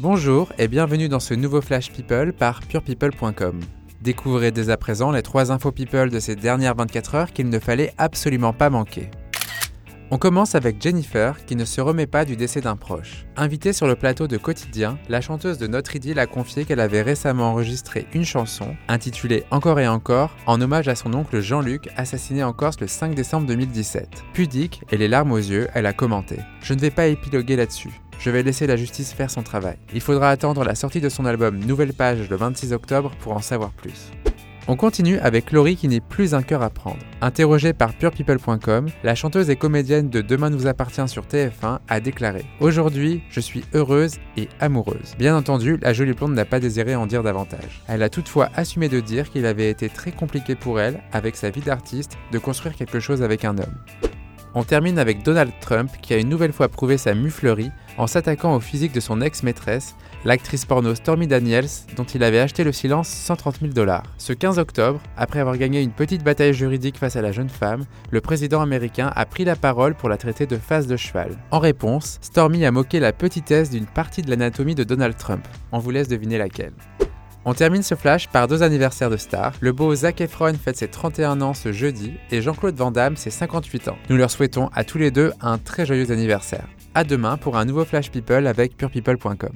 Bonjour et bienvenue dans ce nouveau Flash People par purepeople.com. Découvrez dès à présent les trois infos people de ces dernières 24 heures qu'il ne fallait absolument pas manquer. On commence avec Jennifer qui ne se remet pas du décès d'un proche. Invitée sur le plateau de Quotidien, la chanteuse de Notre Idylle a confié qu'elle avait récemment enregistré une chanson intitulée Encore et encore en hommage à son oncle Jean-Luc assassiné en Corse le 5 décembre 2017. Pudique et les larmes aux yeux, elle a commenté Je ne vais pas épiloguer là-dessus. Je vais laisser la justice faire son travail. Il faudra attendre la sortie de son album Nouvelle Page le 26 octobre pour en savoir plus. On continue avec Laurie qui n'est plus un cœur à prendre. Interrogée par purepeople.com, la chanteuse et comédienne de Demain nous appartient sur TF1 a déclaré Aujourd'hui, je suis heureuse et amoureuse. Bien entendu, la jolie blonde n'a pas désiré en dire davantage. Elle a toutefois assumé de dire qu'il avait été très compliqué pour elle, avec sa vie d'artiste, de construire quelque chose avec un homme. On termine avec Donald Trump qui a une nouvelle fois prouvé sa muflerie en s'attaquant au physique de son ex-maîtresse, l'actrice porno Stormy Daniels, dont il avait acheté le silence 130 000 dollars. Ce 15 octobre, après avoir gagné une petite bataille juridique face à la jeune femme, le président américain a pris la parole pour la traiter de face de cheval. En réponse, Stormy a moqué la petitesse d'une partie de l'anatomie de Donald Trump. On vous laisse deviner laquelle. On termine ce flash par deux anniversaires de stars. Le beau Zac Efron fête ses 31 ans ce jeudi et Jean-Claude Van Damme ses 58 ans. Nous leur souhaitons à tous les deux un très joyeux anniversaire. À demain pour un nouveau Flash People avec purepeople.com.